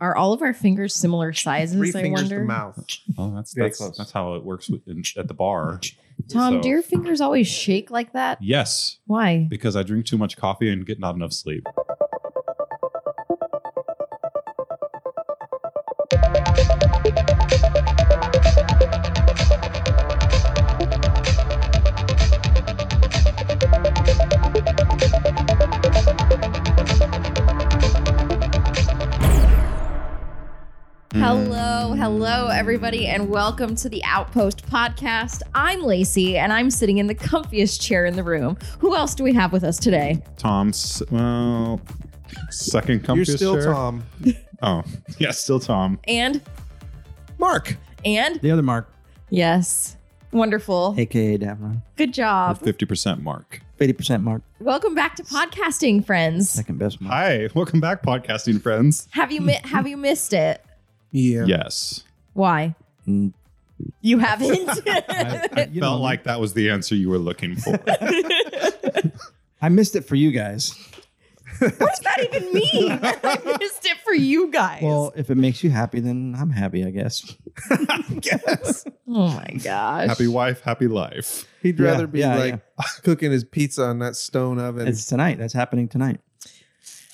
Are all of our fingers similar sizes? Three I fingers wonder. to mouth. Oh, that's Very that's, close. that's how it works with, in, at the bar. Tom, So- do your fingers always shake like that? Yes, Why? because I drink too much coffee and get not enough sleep. Everybody, and welcome to the Outpost podcast. I'm Lacey, and I'm sitting in the comfiest chair in the room. Who else do we have with us today? Tom's well, second comfiest You're still chair. Tom. Oh, yeah, still Tom. And, Mark. and, The other Mark, yes, wonderful. aka Davron. Good job. Fifty percent mark. 80% Mark, Welcome back to podcasting, friends. second best Mark. Hi, welcome back, podcasting friends. Have you mi- have you missed it? Yeah. Yes, Why? Mm, You haven't. I, I- you felt know, like that was the answer you were looking for. I missed it for you guys. what does that even mean? I missed it for you guys. Well, if it makes you happy, then I'm happy, I guess. Yes. oh my gosh. happy wife, happy life. He'd Yeah, rather be yeah, like cooking his pizza on that stone oven. It's tonight. That's happening tonight.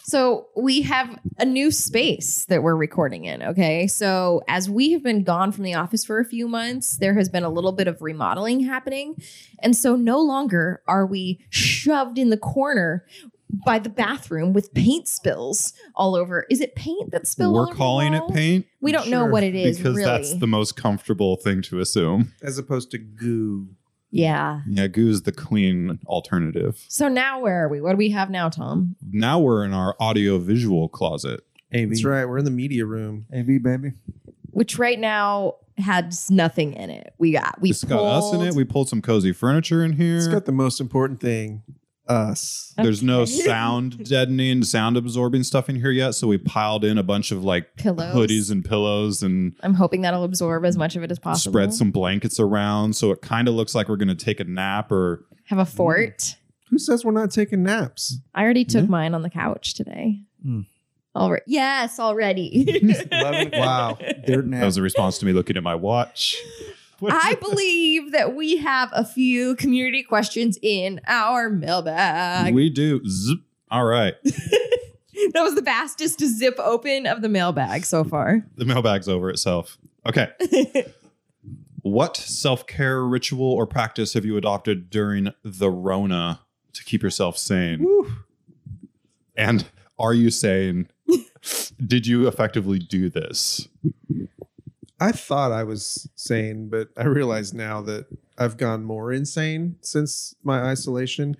So we have a new space that we're recording in. Okay. So as we have been gone from the office for a few months, there has been a little bit of remodeling happening. And so no longer are we shoved in the corner by the bathroom with paint spills all over. Is it paint that spilled? We're over the calling it paint We don't know what it is because really. that's the most comfortable thing to assume. as opposed to goo. Yeah. Yeah, goo's the clean alternative. So now where are we? What do we have now, Tom? Now we're in our audio visual closet. AV. That's right. We're in the media room. AV, baby. Which right now has nothing in it. We got we It's got us in it. We pulled some cozy furniture in here. It's got the most important thing us. There's no sound deadening, sound absorbing stuff in here yet. So we piled in a bunch of like pillows. hoodies and pillows and I'm hoping that'll absorb as much of it as possible. spread some blankets around. So it kind of looks like we're going to take a nap or Have a fort. Who says we're not taking naps? I already took Yeah. mine on the couch today. Mm. Already. Yes, already. Wow. Dirt that was a response to me looking at my watch. I believe that we have a few community questions in our mailbag. we do. Zip. All right. that was the fastest zip open of the mailbag so far. The mailbag's over itself. Okay. What self care ritual or practice have you adopted during the Rona to keep yourself sane? And are you sane? Did you effectively do this? I thought I was sane, but I realize now that I've gone more insane since my isolation.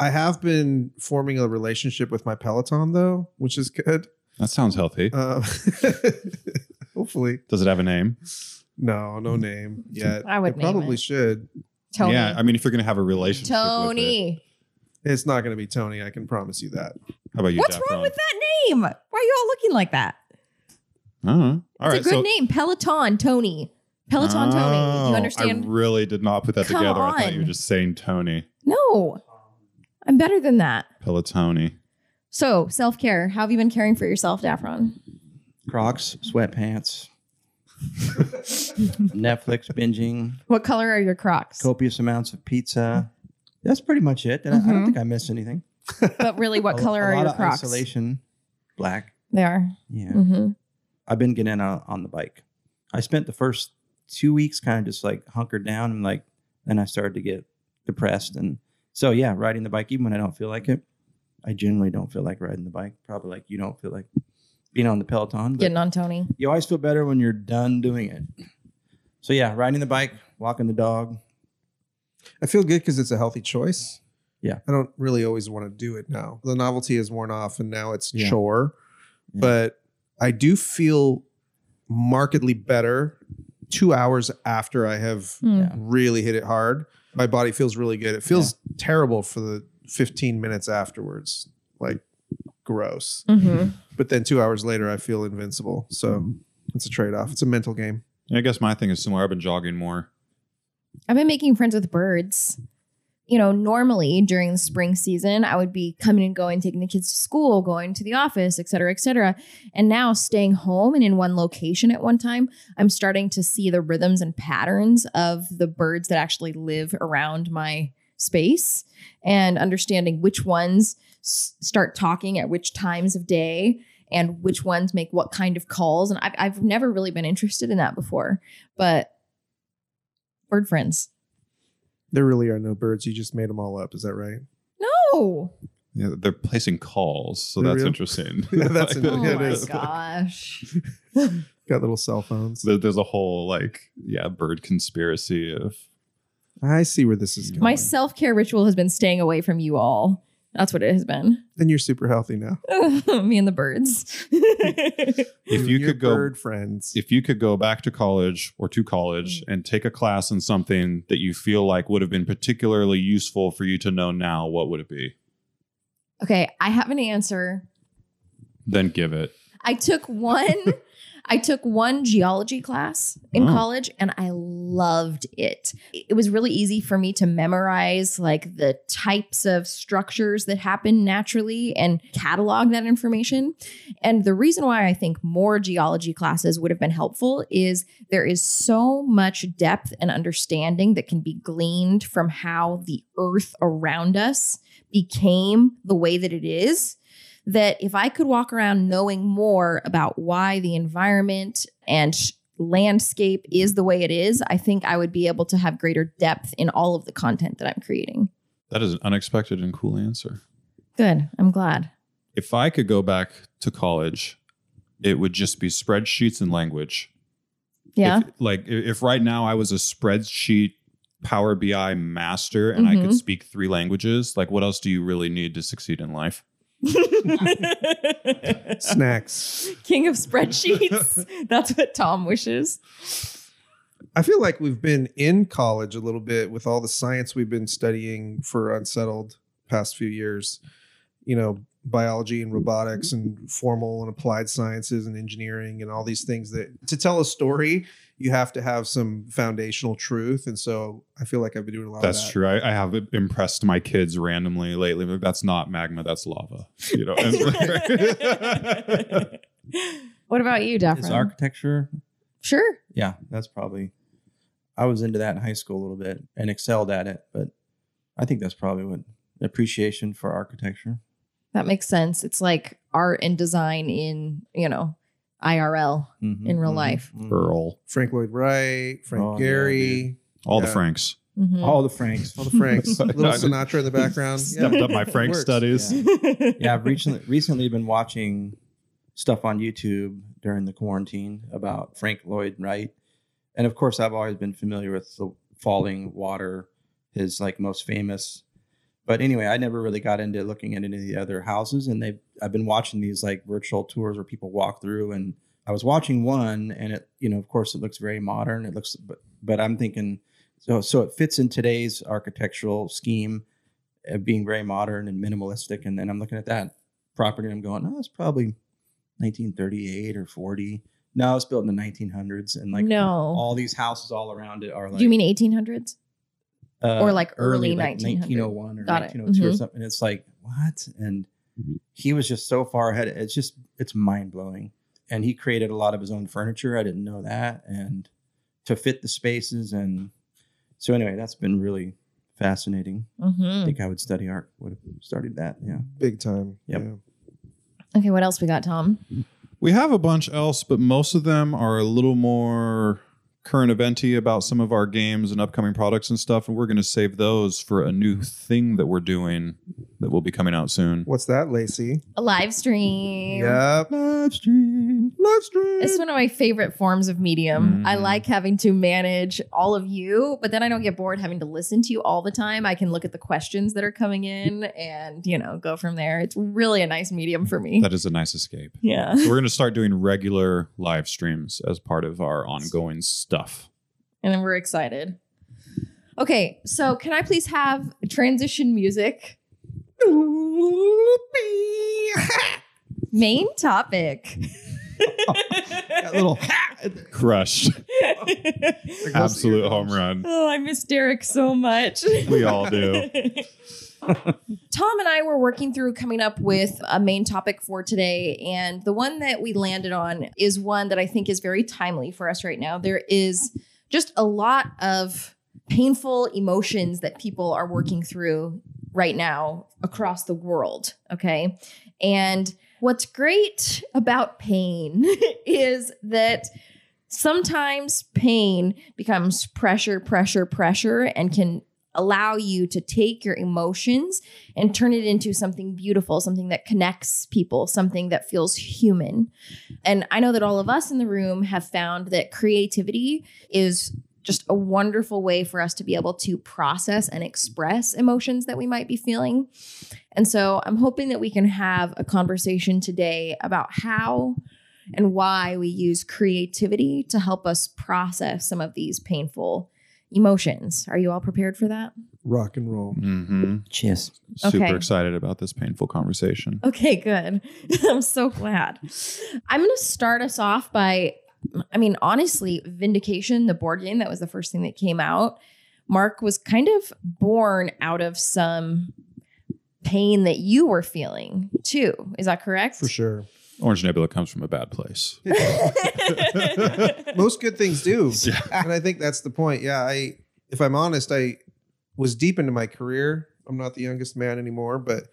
I have been forming a relationship with my Peloton though, which is good. That sounds healthy. Uh, hopefully, Does it have a name? no, no name yet. I would It name probably it. should. Tony. Yeah, I mean, if you're going to have a relationship, with it. Tony. It's not going to be Tony. I can promise you that. How about you? What's wrong with that name? Why are you all looking like that? I don't. All It's right, a good so- name. Peloton Tony. Peloton Tony. Oh, You understand? I really did not put that Come together. I thought you were just saying Tony. no. I'm better than that. Pelotoni. So, self care. How have you been caring for yourself, Daffron? Crocs, sweatpants, Netflix binging, What color are your Crocs? copious amounts of pizza. That's pretty much it. And I- I don't think I missed anything. But really, what color a are lot your of Crocs? Isolation, black. They are. Yeah. hmm I've been getting on, on the bike. I spent the first two weeks kind of just like hunkered down and like, then I started to get depressed. And so, yeah, riding the bike, even when I don't feel like it, I generally don't feel like riding the bike. Probably like you don't feel like being on the Peloton. Getting on Tony. you always feel better when you're done doing it. So, yeah, riding the bike, walking the dog. I feel good because it's a healthy choice. Yeah. I don't really always want to do it now. The novelty has worn off and now it's Yeah. chore. Yeah. But I do feel markedly better two hours after I have Hmm. Yeah. really hit it hard. My body feels really good. It feels terrible for the 15 minutes afterwards. Like gross. hmm But then two hours later, I feel invincible. So it's a trade off. It's a mental game. I guess my thing is similar. I've been jogging more. I've been making friends with birds you know, normally during the spring season, I would be coming and going, taking the kids to school, going to the office, et cetera, et cetera. And now staying home and in one location at one time, I'm starting to see the rhythms and patterns of the birds that actually live around my space and understanding which ones s- start talking at which times of day and which ones make what kind of calls. And I've, I've never really been interested in that before, but bird friends. There really are no birds. You just made them all up. Is that right? No. Yeah, they're placing calls, so They're that's real? interesting. Yeah, that's Like. Oh Yeah, it my is. gosh. Got little cell phones. there- There's a whole like yeah bird conspiracy of I see where this is going. My self care ritual has been staying away from you all. That's what it has been. and you're super healthy now. Me and the birds. if you and your could go bird friends. if you could go back to college or to college mm. and take a class in something that you feel like would have been particularly useful for you to know now, what would it be? okay, I have an answer. Then give it. I took one I took one geology class in Oh. college and I loved it. It was really easy for me to memorize like the types of structures that happen naturally and catalog that information. And the reason why I think more geology classes would have been helpful is there is so much depth and understanding that can be gleaned from how the earth around us became the way that it is that if I could walk around knowing more about why the environment and sh- landscape is the way it is, I think I would be able to have greater depth in all of the content that I'm creating. That is an unexpected and cool answer. Good. I'm glad. If I could go back to college, it would just be spreadsheets and language. Yeah. If, like if right now I was a spreadsheet Power BI master and I could Mhm. speak three languages, like what else do you really need to succeed in life? Snacks. King of spreadsheets. That's what Tom wishes. I feel like we've been in college a little bit with all the science we've been studying for unsettled past few years. You know, biology and robotics and formal and applied sciences and engineering and all these things that to tell a story, you have to have some foundational truth. And so I feel like I've been doing a lot That's of that. true. I, I have impressed my kids randomly lately. Like, that's not magma, that's lava. You know, what about you, Is architecture? sure. Yeah, that's probably. I was into that in high school a little bit and excelled at it, but I think that's probably what appreciation for architecture. That makes sense. It's like art and design in, you know, IRL. Mhm, In real mhm, life. mhm. Earl, Frank Lloyd Wright, Frank Oh, yeah, Gehry, all the Yeah. Franks. Mhm. All the Franks. all the Franks, I little Sinatra in the background. Stepped up my Frank studies. Yeah. yeah, I've recently recently been watching stuff on YouTube during the quarantine about Frank Lloyd Wright, and of course, I've always been familiar with the Falling Water, his like most famous. But anyway, I never really got into looking at any of the other houses, and they I've been watching these like virtual tours where people walk through, and I was watching one, and it you know of course it looks very modern. It looks, but but I'm thinking, so so it fits in today's architectural scheme of being very modern and minimalistic. And then I'm looking at that property and I'm going, oh, it's probably 1938 or 40. No, it's built in the 1900s. And like no. all these houses all around it are like, Do you mean 1800s? Uh, or like early like 1900? 1901 or Got it. 1902 or Mhm. something. It's like, what? And he was just so far ahead. It's just, it's mind blowing. And he created a lot of his own furniture. I didn't know that. And to fit the spaces. And so, anyway, that's been really fascinating. I Mm-hmm. think I would study art. Would have started that. Yeah. Big time. Yep. Yeah. Okay, what else we got, Tom? We have a bunch else, but most of them are a little more current eventy about some of our games and upcoming products and stuff. And we're going to save those for a new thing that we're doing that will be coming out soon. What's that, Lacey? A live stream. Yep. Live stream. Live stream. It's one of my favorite forms of medium. I Mhm. like having to manage all of you, but then I don't get bored having to listen to you all the time. I can look at the questions that are coming in and, you know, go from there. It's really a nice medium for me. That is a nice escape. yeah. So we're going to start doing regular live streams as part of our ongoing stuff. And then we're excited. Okay, so can I please have transition music? Main topic. That little Crushed. Absolute home run. Oh, I miss Derek so much. We all do. Tom and I were working through coming up with a main topic for today. And the one that we landed on is one that I think is very timely for us right now. There is just a lot of painful emotions that people are working through right now across the world. Okay. And what's great about pain is that sometimes pain becomes pressure, pressure, pressure, and can allow you to take your emotions and turn it into something beautiful, something that connects people, something that feels human. And I know that all of us in the room have found that creativity is just a wonderful way for us to be able to process and express emotions that we might be feeling. And so I'm hoping that we can have a conversation today about how and why we use creativity to help us process some of these painful emotions. Are you all prepared for that? Rock and roll. Mm-hmm. Cheers. Super Okay. excited about this painful conversation. Okay, good. I'm so glad. I'm going to start us off by, I mean, honestly, Vindication, the board game, that was the first thing that came out. Mark was kind of born out of some pain that you were feeling too. Is that correct? For sure. Orange Nebula comes from a bad place. Most good things do. Yeah. And I think that's the point. Yeah, I if I'm honest, I was deep into my career. I'm not the youngest man anymore, but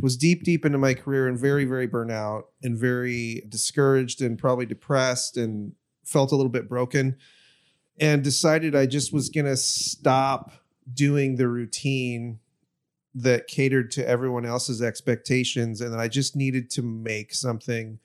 was deep, deep into my career and very, very burnout and very discouraged and probably depressed and felt a little bit broken. And decided I just was gonna stop doing the routine that catered to everyone else's expectations and that I just needed to make something.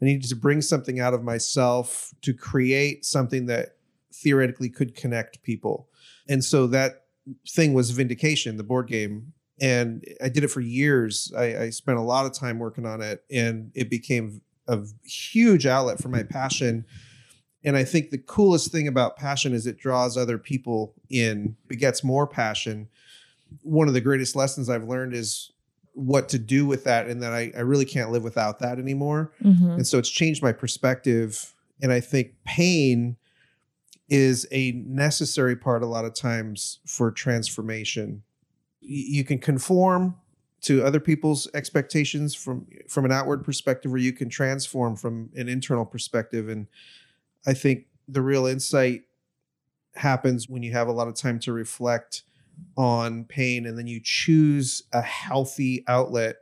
I needed to bring something out of myself to create something that theoretically could connect people. And so that thing was Vindication, the board game. And I did it for years. I, I spent a lot of time working on it, and it became a huge outlet for my passion. And I think the coolest thing about passion is it draws other people in, begets more passion. One of the greatest lessons I've learned is what to do with that, and that I, I really can't live without that anymore. Mhm. And so it's changed my perspective. And I think pain is a necessary part a lot of times for transformation. You can conform to other people's expectations from from an outward perspective or you can transform from an internal perspective and I think the real insight happens when you have a lot of time to reflect on pain and then you choose a healthy outlet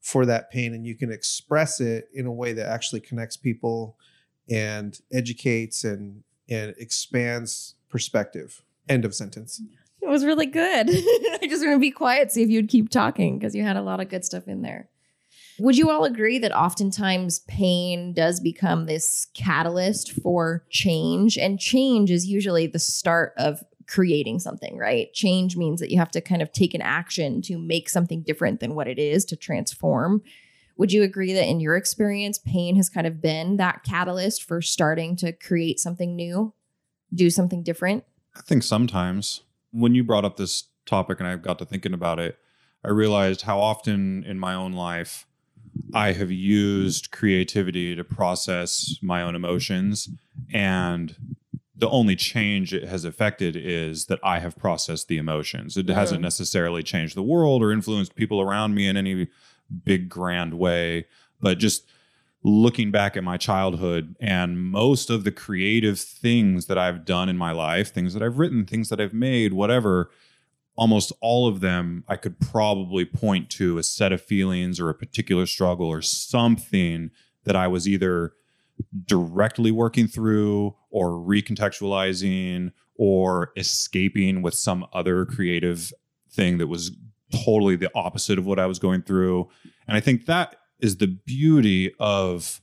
for that pain and you can express it in a way that actually connects people and educates and and expands perspective end of sentence It was really good. I just want to be quiet, see if you'd keep talking because you had a lot of good stuff in there. Would you all agree that oftentimes pain does become this catalyst for change? And change is usually the start of creating something, right? Change means that you have to kind of take an action to make something different than what it is to transform. Would you agree that in your experience, pain has kind of been that catalyst for starting to create something new, do something different? I think sometimes when you brought up this topic and I got to thinking about it, I realized how often in my own life I have used creativity to process my own emotions. And the only change it has affected is that I have processed the emotions. It hasn't Mhm. necessarily changed the world or influenced people around me in any big, grand way, but just looking back at my childhood and most of the creative things that I've done in my life, things that I've written, things that I've made, whatever, almost all of them I could probably point to a set of feelings or a particular struggle or something that I was either directly working through or recontextualizing or escaping with some other creative thing that was totally the opposite of what I was going through. And I think that is the beauty of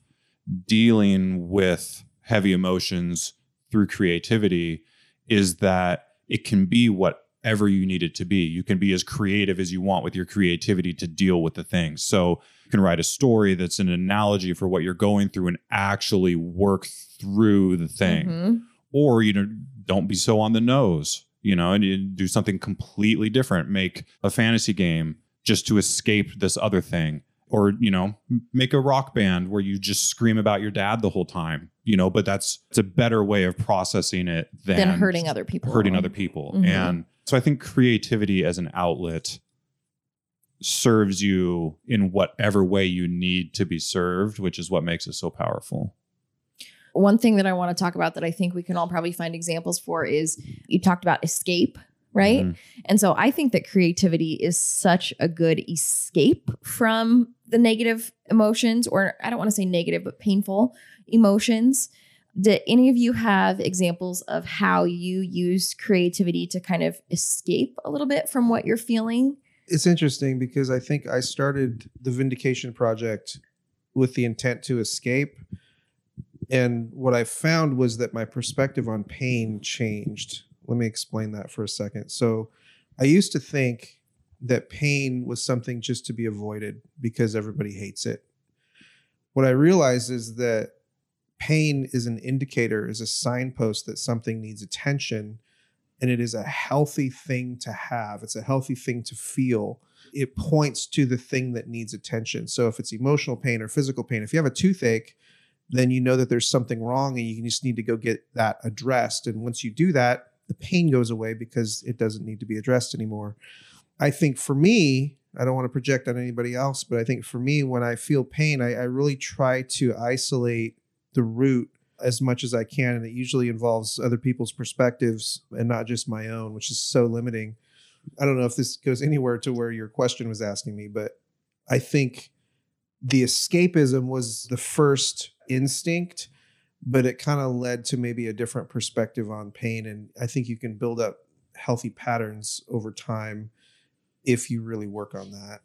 dealing with heavy emotions through creativity is that it can be whatever you need it to be. You can be as creative as you want with your creativity to deal with the things. So can write a story that's an analogy for what you're going through and actually work through the thing Mhm. or you know don't be so on the nose you know and you do something completely different make a fantasy game just to escape this other thing or you know make a rock band where you just scream about your dad the whole time you know but that's it's a better way of processing it than, Than hurting other people. hurting other people Mhm. and so i think creativity as an outlet serves you in whatever way you need to be served which is what makes it so powerful One thing that I want to talk about that I think we can all probably find examples for is you talked about escape, right? Mhm. And so I think that creativity is such a good escape from the negative emotions, or I don't want to say negative, but painful emotions. Do any of you have examples of how you use creativity to kind of escape a little bit from what you're feeling? It's interesting because I think I started the Vindication Project with the intent to escape. And what I found was that my perspective on pain changed. Let me explain that for a second. So I used to think that pain was something just to be avoided because everybody hates it. What I realized is that pain is an indicator, is a signpost that something needs attention and it is a healthy thing to have. It's a healthy thing to feel. It points to the thing that needs attention. So if it's emotional pain or physical pain, if you have a toothache, then you know that there's something wrong and you just need to go get that addressed. And once you do that, the pain goes away because it doesn't need to be addressed anymore. I think for me, I don't want to project on anybody else, but I think for me, when I feel pain, I, I really try to isolate the root as much as I can. And it usually involves other people's perspectives and not just my own, which is so limiting. I don't know if this goes anywhere to where your question was asking me, but I think the escapism was the first instinct, but it kind of led to maybe a different perspective on pain. And I think you can build up healthy patterns over time if you really work on that.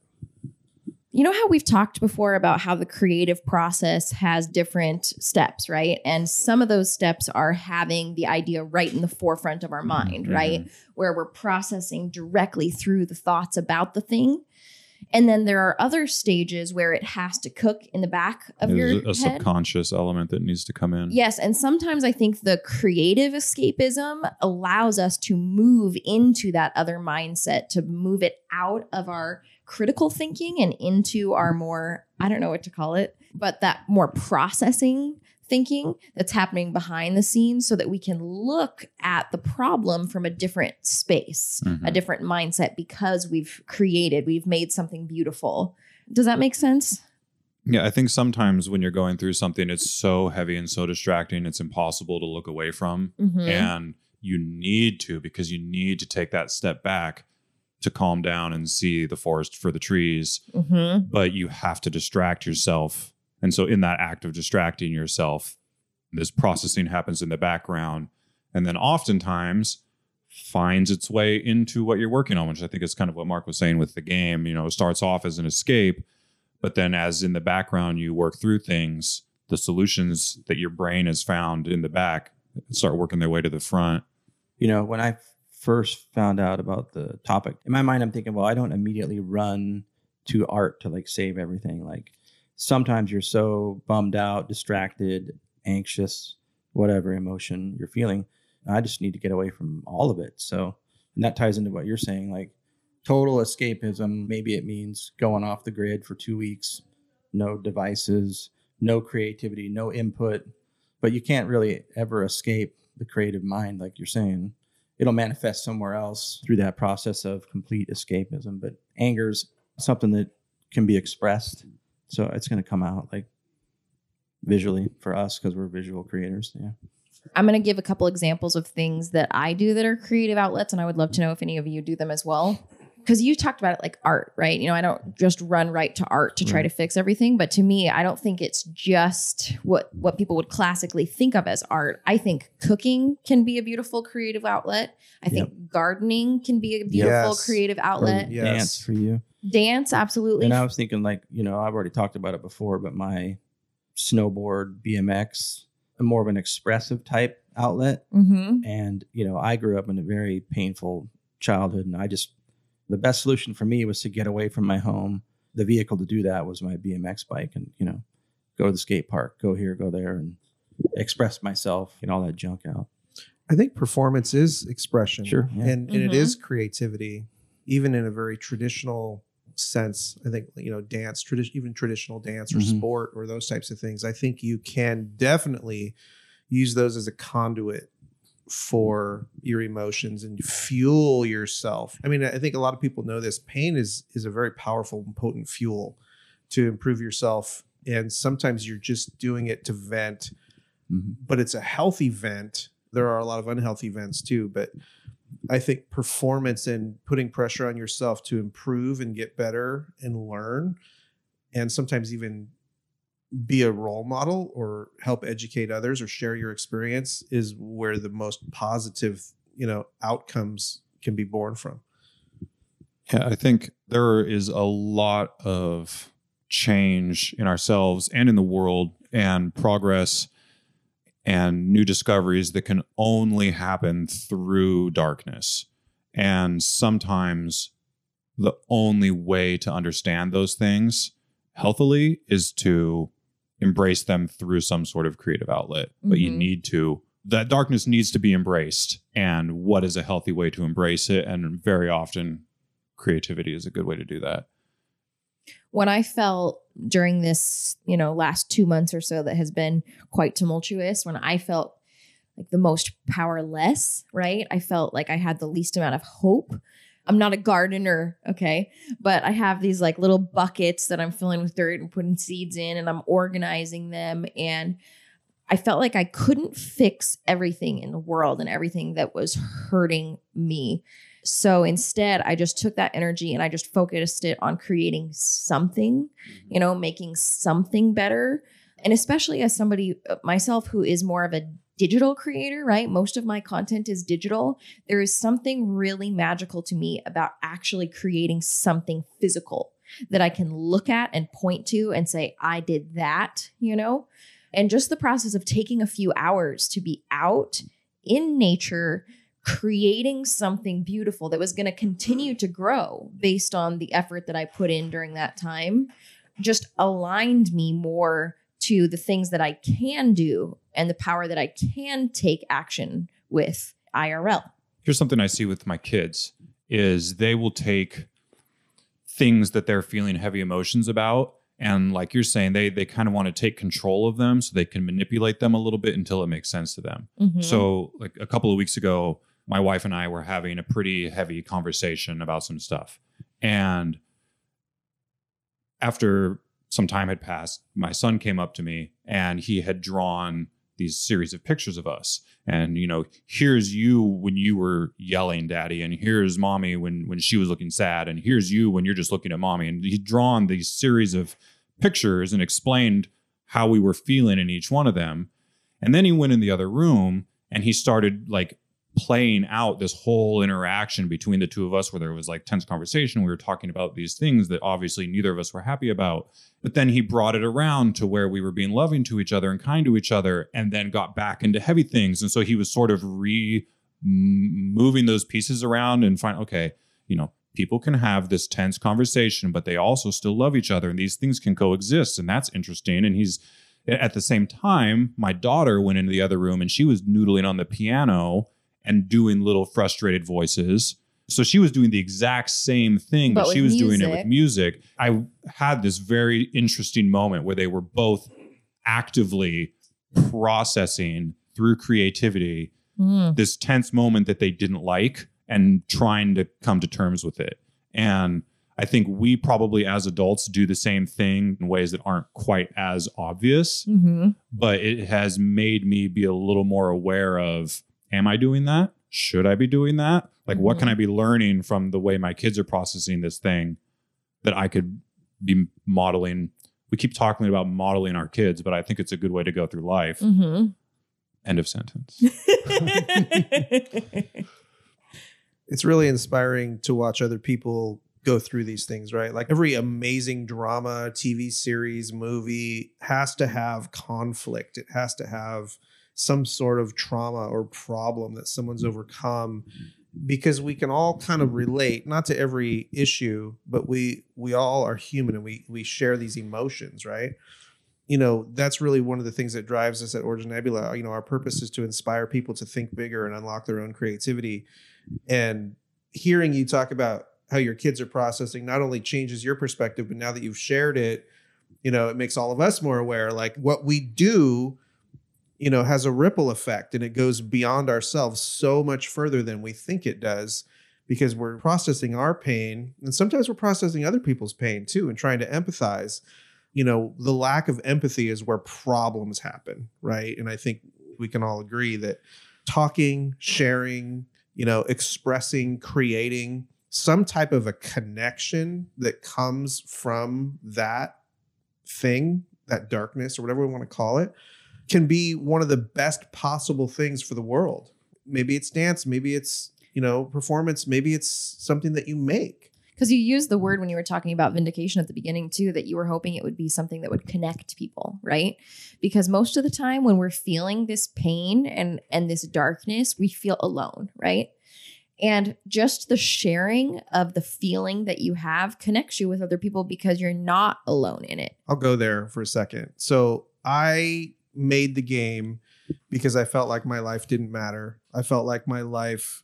You know how we've talked before about how the creative process has different steps, right? And some of those steps are having the idea right in the forefront of our mind, Mhm. right? Where we're processing directly through the thoughts about the thing. And then there are other stages where it has to cook in the back of your There's a head. subconscious element that needs to come in Yes, and sometimes I think the creative escapism allows us to move into that other mindset, to move it out of our critical thinking and into our more, I don't know what to call it, but that more processing thinking that's happening behind the scenes so that we can look at the problem from a different space, Mhm. a different mindset because we've created, we've made something beautiful. Does that make sense? Yeah, I think sometimes when you're going through something, it's so heavy and so distracting, it's impossible to look away from. Mhm. And you need to, because you need to take that step back to calm down and see the forest for the trees. Mhm. But you have to distract yourself. And so, in that act of distracting yourself, this processing happens in the background. And then oftentimes, finds its way into what you're working on, which I think is kind of what Mark was saying with the game. You know, it starts off as an escape, but then as in the background you work through things, the solutions that your brain has found in the back start working their way to the front. You know, when I first found out about the topic, in my mind, I'm thinking, well, I don't immediately run to art to like save everything. Like sometimes you're so bummed out, distracted, anxious, whatever emotion you're feeling. I just need to get away from all of it. So, and that ties into what you're saying, like total escapism. Maybe it means going off the grid for two weeks, no devices, no creativity, no input. But you can't really ever escape the creative mind, like you're saying. It'll manifest somewhere else through that process of complete escapism. But anger's something that can be expressed. So it's going to come out like visually for us because we're visual creators. Yeah. I'm going to give a couple examples of things that I do that are creative outlets, and I would love to know if any of you do them as well. Because you talked about it like art, right? You know, I don't just run right to art to try Right. to fix everything, but to me, I don't think it's just what what people would classically think of as art. I think cooking can be a beautiful creative outlet. I think gardening can be a beautiful Yes. creative outlet. Yes. Dance for you. Dance, absolutely. And I was thinking, like, you know, I've already talked about it before, but my snowboard, BMX, a more of an expressive type outlet. hmm And, you know, I grew up in a very painful childhood. And I just, the best solution for me was to get away from my home. The vehicle to do that was my BMX bike and, you know, go to the skate park, go here, go there, and express myself, get all that junk out. I think performance is expression. Sure, yeah. And, and it Mhm. is creativity, even in a very traditional sense. I think you know dance, tradition, even traditional dance or Mhm. sport or those types of things. I think you can definitely use those as a conduit for your emotions and fuel yourself. I mean, I think a lot of people know this. Pain is is a very powerful and potent fuel to improve yourself. And sometimes you're just doing it to vent, Mhm. but it's a healthy vent. There are a lot of unhealthy vents too, but I think performance and putting pressure on yourself to improve and get better and learn, and sometimes even be a role model or help educate others or share your experience is where the most positive, you know, outcomes can be born from. Yeah, I think there is a lot of change in ourselves and in the world and progress and new discoveries that can only happen through darkness. And sometimes the only way to understand those things healthily is to embrace them through some sort of creative outlet. But you Mhm. need to, that darkness needs to be embraced. And what is a healthy way to embrace it? And very often, creativity is a good way to do that. when I felt during this, you know, last two months or so that has been quite tumultuous, when I felt like the most powerless, right? I felt like I had the least amount of hope. I'm not a gardener, okay? But I have these like little buckets that I'm filling with dirt and putting seeds in and I'm organizing them. And I felt like I couldn't fix everything in the world and everything that was hurting me. So instead, I just took that energy and I just focused it on creating something, you know, making something better. And especially as somebody uh, myself who is more of a digital creator, right? Most of my content is digital. There is something really magical to me about actually creating something physical that I can look at and point to and say, I did that, you know? And just the process of taking a few hours to be out in nature, creating something beautiful that was going to continue to grow based on the effort that I put in during that time just aligned me more to the things that I can do and the power that I can take action with IRL. Here's something I see with my kids is they will take things that they're feeling heavy emotions about and like you're saying they they kind of want to take control of them so they can manipulate them a little bit until it makes sense to them. Mhm. So, like a couple of weeks ago, my wife and I were having a pretty heavy conversation about some stuff. And after some time had passed, my son came up to me and he had drawn these series of pictures of us. And you know, here's you when you were yelling, "Daddy," and here's mommy when when she was looking sad, and here's you when you're just looking at mommy. And he'd drawn these series of pictures and explained how we were feeling in each one of them. And then he went in the other room and he started like playing out this whole interaction between the two of us where there was like tense conversation. We were talking about these things that obviously neither of us were happy about. But then he brought it around to where we were being loving to each other and kind to each other and then got back into heavy things. And so he was sort of re moving those pieces around and find, okay, you know, people can have this tense conversation, but they also still love each other and these things can coexist. And that's interesting. And he's, at the same time, my daughter went into the other room and she was noodling on the piano and doing little frustrated voices. So she was doing the exact same thing, but, But she was doing it with music. I had this very interesting moment where they were both actively processing through creativity Mm. this tense moment that they didn't like and trying to come to terms with it. And I think we probably as adults do the same thing in ways that aren't quite as obvious, Mhm. but it has made me be a little more aware of am I doing that? Should I be doing that? Like what can I be learning from the way my kids are processing this thing that I could be modeling? We keep talking about modeling our kids, but I think it's a good way to go through life. Mhm. End of sentence. it's really inspiring to watch other people go through these things, right? Like every amazing drama, TV series, movie has to have conflict. It has to have some sort of trauma or problem that someone's mm-hmm. overcome because we can all kind of mm-hmm. relate not to every issue but we we all are human and we we share these emotions right? You know that's really one of the things that drives us at Orange Nebula. You know our purpose is to inspire people to think bigger and unlock their own creativity. And hearing you talk about how your kids are processing not only changes your perspective, but now that you've shared it, you know, it makes all of us more aware. Like what we do, you know, has a ripple effect and it goes beyond ourselves so much further than we think it does because we're processing our pain and sometimes we're processing other people's pain too and trying to empathize. You know, the lack of empathy is where problems happen, right? And I think we can all agree that talking, sharing, you know, expressing, creating some type of a connection that comes from that thing, that darkness or whatever we want to call it, can be one of the best possible things for the world. Maybe it's dance, maybe it's, you know, performance, maybe it's something that you make. Because you used the word when you were talking about vindication at the beginning too, that you were hoping it would be something that would connect people, right? Because most of the time when we're feeling this pain and and this darkness, we feel alone, right? And just the sharing of the feeling that you have connects you with other people because you're not alone in it. I'll go there for a second. So I made the game because I felt like my life didn't matter. I felt like my life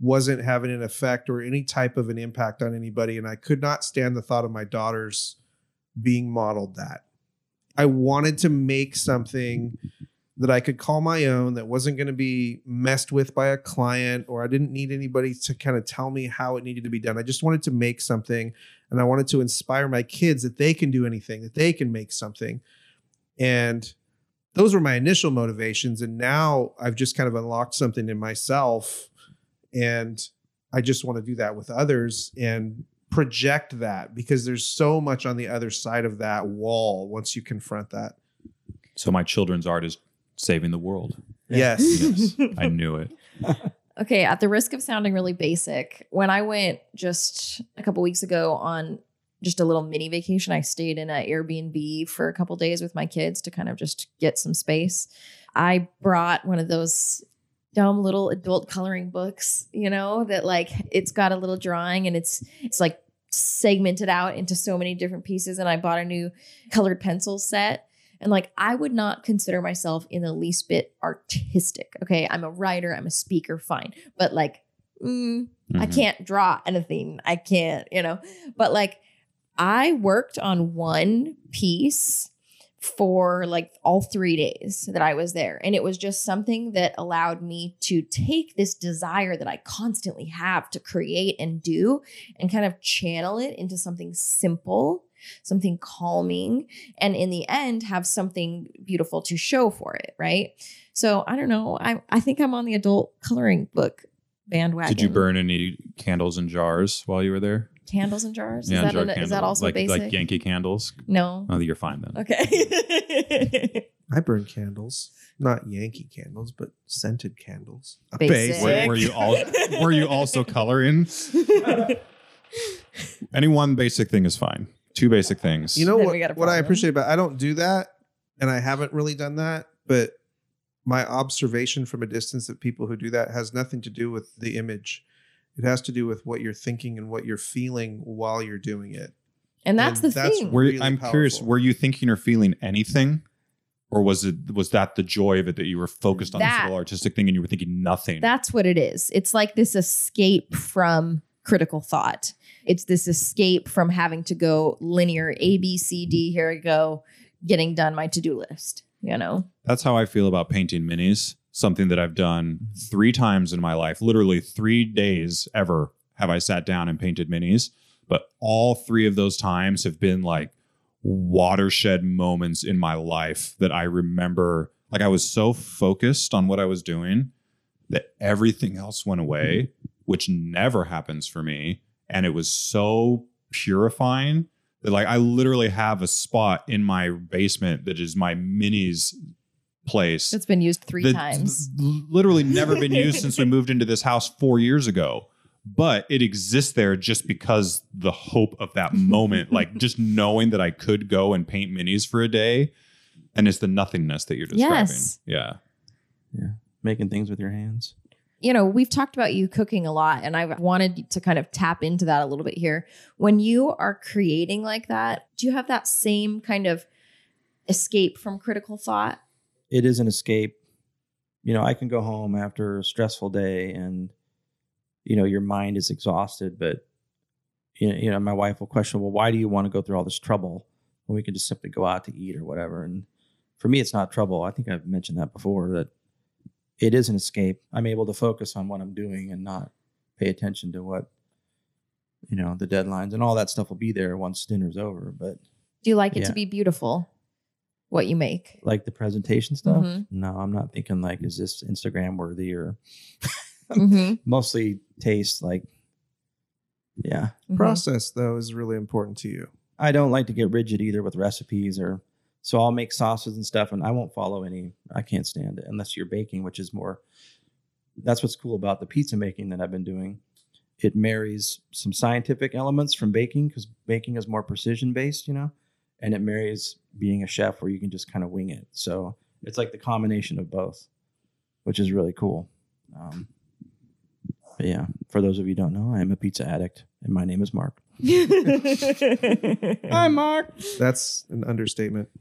wasn't having an effect or any type of an impact on anybody. And I could not stand the thought of my daughters being modeled that. I wanted to make something that I could call my own that wasn't going to be messed with by a client or I didn't need anybody to kind of tell me how it needed to be done. I just wanted to make something and I wanted to inspire my kids that they can do anything, that they can make something. And those were my initial motivations. And now I've just kind of unlocked something in myself. And I just want to do that with others and project that because there's so much on the other side of that wall once you confront that. So my children's art is saving the world. Yes. Yes, I knew it. Okay, at the risk of sounding really basic, when I went just a couple weeks ago on just a little mini vacation, I stayed in an Airbnb for a couple days with my kids to kind of just get some space. I brought one of those dumb little adult coloring books, you know, that like it's got a little drawing and it's it's like segmented out into so many different pieces and I bought a new colored pencil set and like, I would not consider myself in the least bit artistic. Okay. I'm a writer, I'm a speaker, fine. But like, mm, I Mhm. can't draw anything. I can't, you know. But like, I worked on one piece for like all three days that I was there. And it was just something that allowed me to take this desire that I constantly have to create and do and kind of channel it into something simple, something calming, and in the end, have something beautiful to show for it. Right. So I don't know. I, I think I'm on the adult coloring book bandwagon. Did you burn any candles in jars while you were there? Candles in jars? Yeah, is, that jar an- is that also like basic? like Yankee candles? no. Oh, you're fine then. Okay. I burn candles, not Yankee candles, but scented candles. Basic. Were, were you all were you also coloring? Any one basic thing is fine. Two basic things. You know Then what? we got a What I appreciate about I don't do that, and I haven't really done that. But my observation from a distance of people who do that has nothing to do with the image. It has to do with what you're thinking and what you're feeling while you're doing it. and that's And the that's thing. really I'm curious. Were you thinking or feeling anything, or was it was that the joy of it that you were focused on this That- little artistic thing and you were thinking nothing? That's what it is. It's like this escape from critical thought. It's this escape from having to go linear A, B, C, D. Here I go, getting done my to do list. You know, That's how I feel about painting minis. Something that I've done mm-hmm. three times in my life. Literally three days ever have I sat down and painted minis. But all three of those times have been like watershed moments in my life that I remember. Like I was so focused on what I was doing that everything else went away, mm-hmm. which never happens for me. And it was so purifying that like I literally have a spot in my basement that is my minis place. it's been used three that's times. literally never been used since we moved into this house four years ago. But it exists there just because the hope of that moment, like just knowing that I could go and paint minis for a day, and it's the nothingness that you're describing. Yes. Yeah. Making things with your hands. you know, we've talked about you cooking a lot, and I've wanted to kind of tap into that a little bit here. When you are creating like that, do you have that same kind of escape from critical thought? It is an escape. You know, I can go home after a stressful day and, you know, your mind is exhausted, but you know, you know, my wife will question, well, why do you want to go through all this trouble when we can just simply go out to eat or whatever? And for me, it's not trouble. I think I've mentioned that before that it is an escape. I'm able to focus on what I'm doing and not pay attention to what, you know, the deadlines and all that stuff will be there once dinner's over. But Do you like it Yeah. to be beautiful? What you make? like the presentation stuff, Mhm. no, I'm not thinking like, is this Instagram worthy or Mhm, mostly taste like, yeah. mhm. Process though is really important to you. I don't like to get rigid either with recipes or so I'll make sauces and stuff and I won't follow any I can't stand it unless you're baking, which is more that's what's cool about the pizza making that I've been doing. It marries some scientific elements from baking because baking is more precision based, you know, and it marries being a chef where you can just kind of wing it. So it's like the combination of both, which is really cool. Um, but yeah, for those of you who don't know, I am a pizza addict and my name is Mark. Hi, Mark. That's an understatement.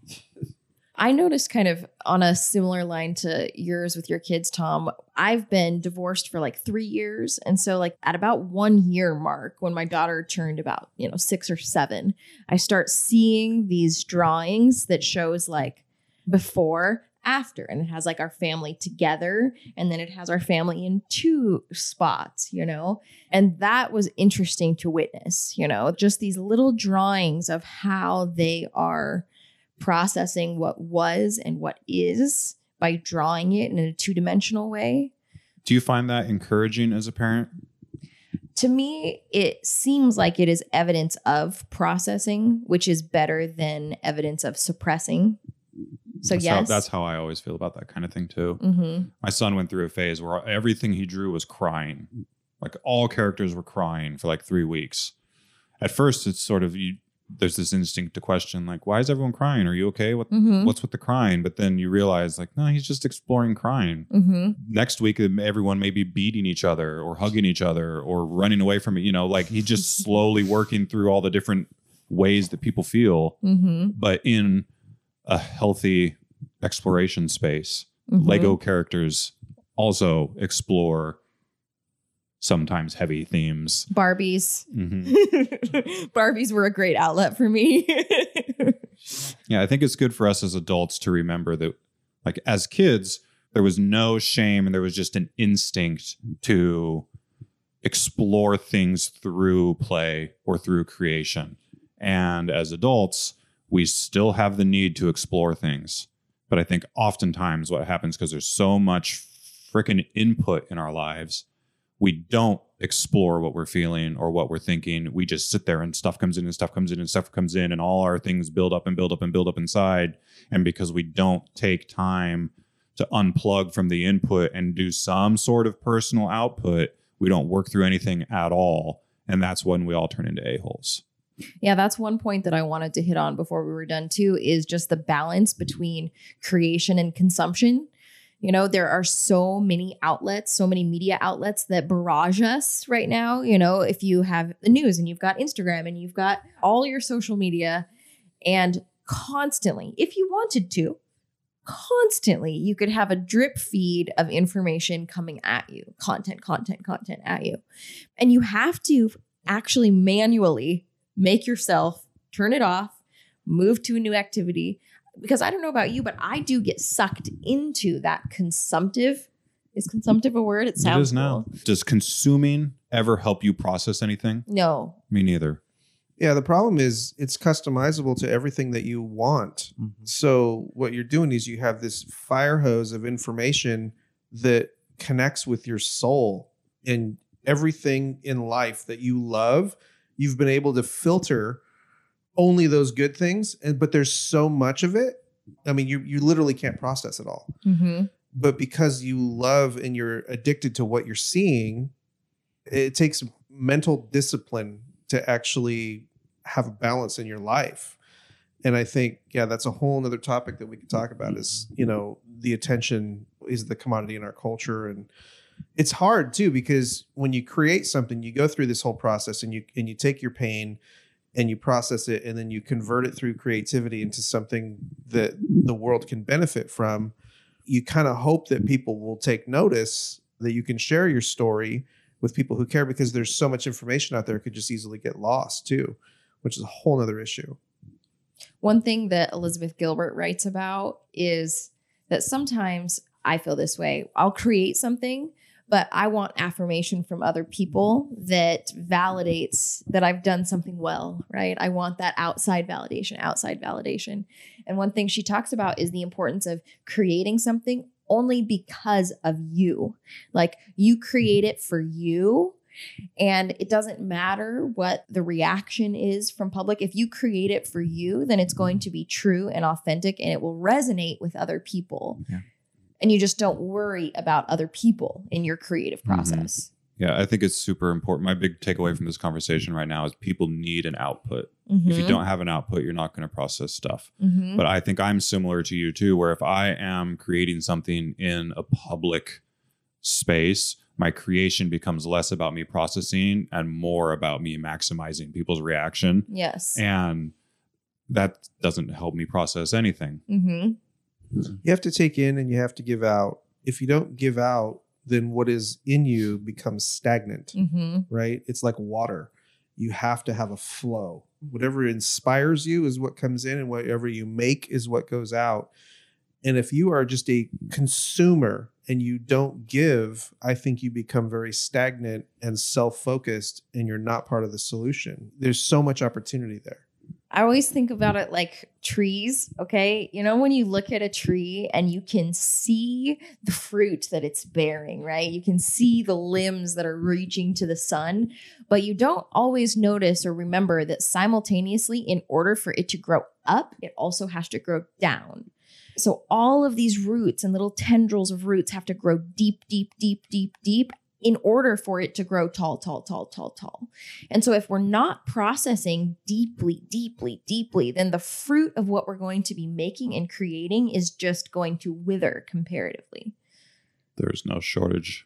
I noticed kind of on a similar line to yours with your kids, Tom. I've been divorced for like three years. And so, like, at about one year mark, when my daughter turned about, you know, six or seven, I start seeing these drawings that shows like before, after, and it has like our family together, and then it has our family in two spots, you know? And that was interesting to witness, you know, just these little drawings of how they are processing what was and what is by drawing it in a two dimensional way. Do you find that encouraging as a parent? To me, it seems like it is evidence of processing, which is better than evidence of suppressing. So, that's How, yes. that's how I always feel about that kind of thing too. hmm My son went through a phase where everything he drew was crying. Like all characters were crying for like three weeks. At first, it's sort of you. There's this instinct to question, like, why is everyone crying? Are you okay? What hmm what's with the crying? But then you realize, like, no, he's just exploring crying. hmm Next week, everyone may be beating each other or hugging each other or running away from it. You know, like he's just slowly working through all the different ways that people feel, hmm but in a healthy exploration space. Mm-hmm. Lego characters also explore sometimes heavy themes. Barbies. Mhm. Barbies were a great outlet for me. Yeah, I think it's good for us as adults to remember that, like, as kids, there was no shame and there was just an instinct to explore things through play or through creation. And as adults, we still have the need to explore things. But I think oftentimes what happens because there's so much freaking input in our lives, we don't explore what we're feeling or what we're thinking. We just sit there and stuff comes in and stuff comes in and stuff comes in, and all our things build up and build up and build up inside. And because we don't take time to unplug from the input and do some sort of personal output, we don't work through anything at all. And that's when we all turn into a-holes. Yeah, that's one point that I wanted to hit on before we were done too is just the balance between creation and consumption. You know, there are so many outlets, so many media outlets that barrage us right now. You know, if you have the news and you've got Instagram and you've got all your social media, and constantly, if you wanted to, constantly, you could have a drip feed of information coming at you content, content, content at you. And you have to actually manually make yourself turn it off, move to a new activity. Because I don't know about you, but I do get sucked into that consumptive. Is consumptive a word? It it sounds is now. cool. Does consuming ever help you process anything? No. Me neither. Yeah, the problem is it's customizable to everything that you want. Mm-hmm. So what you're doing is you have this fire hose of information that connects with your soul and everything in life that you love. You've been able to filter only those good things, and but there's so much of it. I mean, you you literally can't process it all. Mm-hmm. But because you love and you're addicted to what you're seeing, it takes mental discipline to actually have a balance in your life and i think yeah that's a whole nother topic that we could talk about is you know the attention is the commodity in our culture and it's hard too because when you create something you go through this whole process and you and you take your pain and you process it and then you convert it through creativity into something that the world can benefit from you kind of hope that people will take notice that you can share your story with people who care because there's so much information out there it could just easily get lost too, which is a whole other issue. One thing that Elizabeth Gilbert writes about is that sometimes I feel this way. I'll create something, but I want affirmation from other people that validates that I've done something well, right? I want that outside validation, outside validation. And one thing she talks about is the importance of creating something only because of you. Like you create it for you and it doesn't matter what the reaction is from public. If you create it for you, then it's going to be true and authentic and it will resonate with other people. Yeah. And you just don't worry about other people in your creative Mhm. process. Yeah, I think it's super important. My big takeaway from this conversation right now is people need an output. If Mm-hmm. you don't have an output, you're not going to process stuff. Mhm. But I think I'm similar to you too, where if I am creating something in a public space, my creation becomes less about me processing and more about me maximizing people's reaction. Yes. And that doesn't help me process anything. Mm-hmm. You have to take in and you have to give out. If you don't give out, then what is in you becomes stagnant, Mm-hmm. right? It's like water. You have to have a flow. Whatever inspires you is what comes in, and whatever you make is what goes out. And if you are just a consumer and you don't give, I think you become very stagnant and self focused, and you're not part of the solution. There's so much opportunity there. I always think mm-hmm. about it like trees, okay? You know, when you look at a tree and you can see the fruit that it's bearing, right? You can see the limbs that are reaching to the sun, but you don't always notice or remember that simultaneously, in order for it to grow up, it also has to grow down. So all of these roots and little tendrils of roots have to grow deep, deep, deep, deep, deep in order for it to grow tall, tall, tall, tall, tall. And so, if we're not processing deeply, deeply, deeply, then the fruit of what we're going to be making and creating is just going to wither comparatively. There's no shortage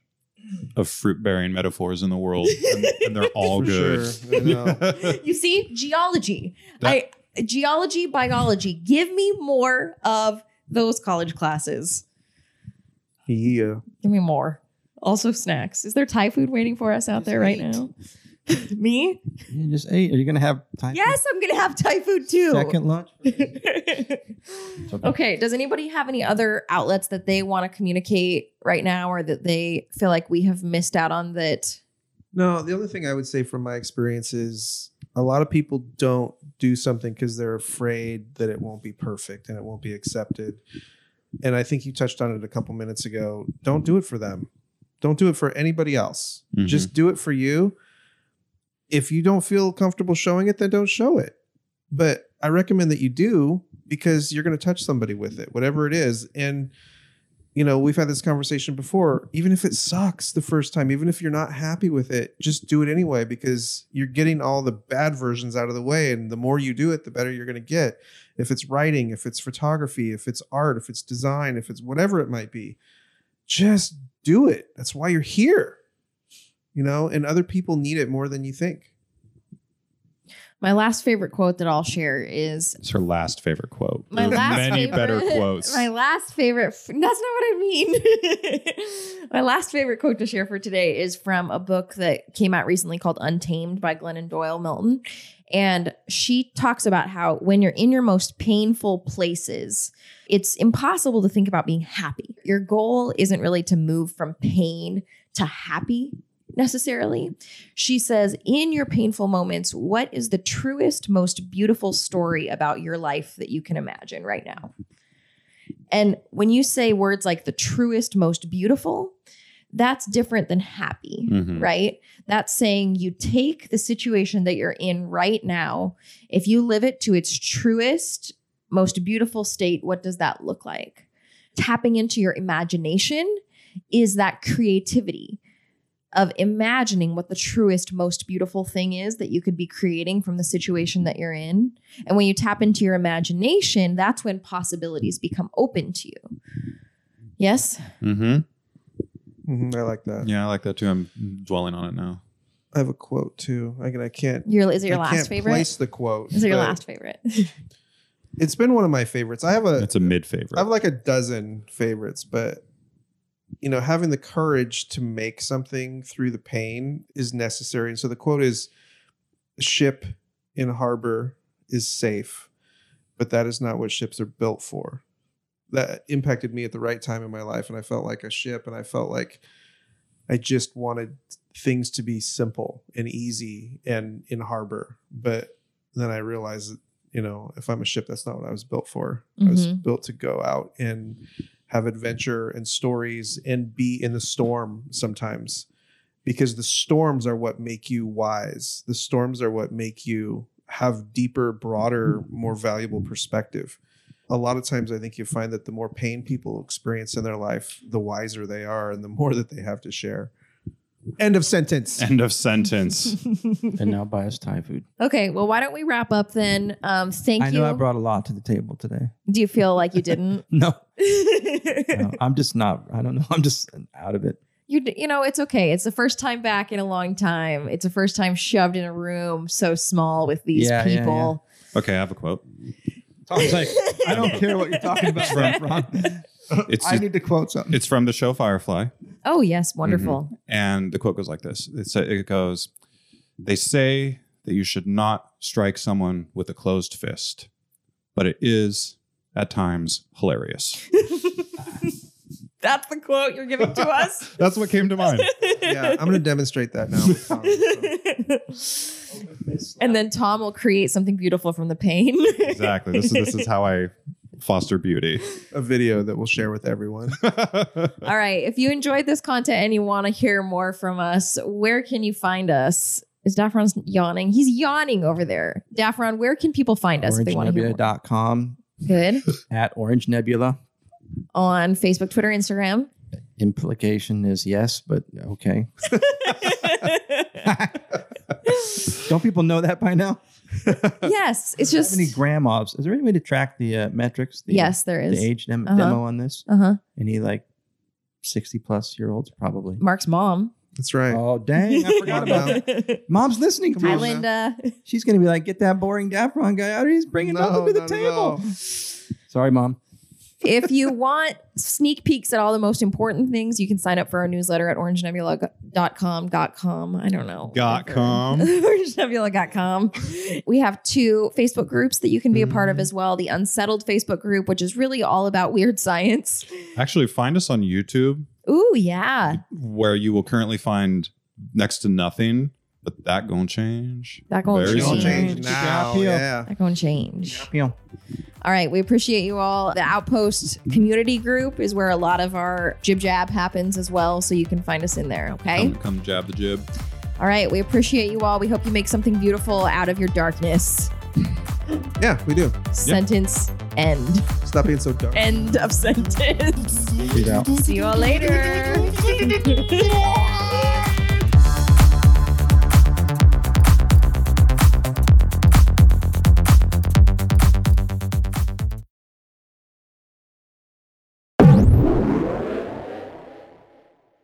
of fruit bearing metaphors in the world, and, and they're all For good. sure. You see, geology, That- I geology, biology. Give me more of those college classes. Yeah. Give me more. Also, snacks. Is there Thai food waiting for us out Just there right ate. now? me? You just ate. Are you gonna have time? Yes, I'm gonna have Thai food too. Second lunch. okay. Does anybody have any other outlets that they want to communicate right now or that they feel like we have missed out on that? No, the only thing I would say from my experience is a lot of people don't do something because they're afraid that it won't be perfect and it won't be accepted. And I think you touched on it a couple minutes ago. Don't do it for them. Don't do it for anybody else. Mhm. Just do it for you. If you don't feel comfortable showing it, then don't show it. But I recommend that you do because you're going to touch somebody with it, whatever it is. And you know, we've had this conversation before. Even if it sucks the first time, even if you're not happy with it, just do it anyway because you're getting all the bad versions out of the way. And the more you do it, the better you're going to get. If it's writing, if it's photography, if it's art, if it's design, if it's whatever it might be, just do it. That's why you're here, you know, and other people need it more than you think. My last favorite quote that I'll share is It's her last favorite quote. my last many favorite, better quotes. My last favorite. That's not what I mean. my last favorite quote to share for today is from a book that came out recently called Untamed by Glennon Doyle Melton, and she talks about how when you're in your most painful places, it's impossible to think about being happy. Your goal isn't really to move from pain to happy necessarily. She says, in your painful moments, what is the truest, most beautiful story about your life that you can imagine right now? And when you say words like the truest, most beautiful, that's different than happy, Mhm. right? That's saying you take the situation that you're in right now, if you live it to its truest, most beautiful state, what does that look like? Tapping into your imagination is that creativity of imagining what the truest, most beautiful thing is that you could be creating from the situation that you're in. And when you tap into your imagination, that's when possibilities become open to you. Yes? hmm Mhm, I like that. Yeah, I like that too. I'm dwelling on it now. I have a quote too. I can, I can't. Your, is it your I last can't favorite? place the quote. Is it your last favorite? It's been one of my favorites. I have a It's a mid favorite. I have like a dozen favorites, but you know, having the courage to make something through the pain is necessary. And so the quote is ship in harbor is safe, but that is not what ships are built for. That impacted me at the right time in my life. And I felt like a ship and I felt like I just wanted things to be simple and easy and in harbor. But then I realized that, you know, if I'm a ship, that's not what I was built for. I was Mhm. built to go out and have adventure and stories and be in the storm sometimes because the storms are what make you wise. The storms are what make you have deeper, broader, more valuable perspective. A lot of times, I think you find that the more pain people experience in their life, the wiser they are and the more that they have to share. End of sentence. End of sentence. and now buy us Thai food. okay, well, why don't we wrap up then? Um, thank I you. I know I brought a lot to the table today. Do you feel like you didn't? No, no, I'm just not. I don't know. I'm just out of it. you you know it's okay. It's the first time back in a long time. It's the first time shoved in a room so small with these Yeah, yeah, people. Okay, I have a quote. Tom's like, I don't care what you're talking about, Ron. It's I need to quote something. it's from the show Firefly, Oh yes, wonderful. Mm-hmm. and the quote goes like this: It's it goes, "They say that you should not strike someone with a closed fist, but it is at times hilarious." That's the quote you're giving to us. That's what came to mind. yeah, I'm going to demonstrate that now. Tom, so. and then Tom will create something beautiful from the pain. Exactly. This is this is how I foster beauty. A video that we'll share with everyone. All right. If you enjoyed this content and you want to hear more from us, where can you find us? Is Daffron's yawning? He's yawning over there. Daffron, where can people find us if they want to hear more? OrangeNebula.com Good. at Orange Nebula. On Facebook, Twitter, Instagram. Implication is yes, but okay. Don't people know that by now? yes. It's just. many grandmas? Is there any way to track the uh, metrics? The, Yes, there is. The age dem- Uh-huh. demo on this? Uh huh. Any like 60 plus year olds? Probably. Mark's mom. That's right. Oh, dang. I forgot about that. Mom's listening to Come Hi, on us. Linda. She's going to be like, get that boring Daffron guy out. Of here. He's bringing No, nothing to the not at table. all. Sorry, Mom. if you want sneak peeks at all the most important things, you can sign up for our newsletter at orangenebula.com. Dot com. I don't know. Got whatever. com. orangenebula.com. We have two Facebook groups that you can be a part of mm-hmm. as well. The Unsettled Facebook group, which is really all about weird science. Actually, find us on YouTube, Ooh, yeah. where you will currently find next to nothing, but that gonna change. That gonna Very It'll change now. Yeah. That gonna change. Appeal. All right, we appreciate you all. The Outpost community group is where a lot of our jib jab happens as well, so you can find us in there. Okay. Come, come jab the jib. All right, we appreciate you all. We hope you make something beautiful out of your darkness. Yeah, we do. Sentence end. Stop being so dark. End of sentence. Peace out. See you all later.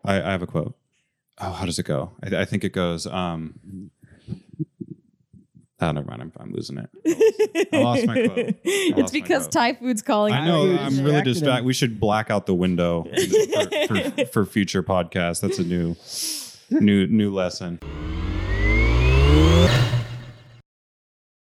I, I have a quote. Oh, how does it go? I, I think it goes. Um, oh, never mind. I'm, I'm losing it. I lost my quote. I it's because quote. Thai food's calling. I know. I'm really distracted distracted. We should black out the window for, for, for future podcasts. That's a new, new, new lesson.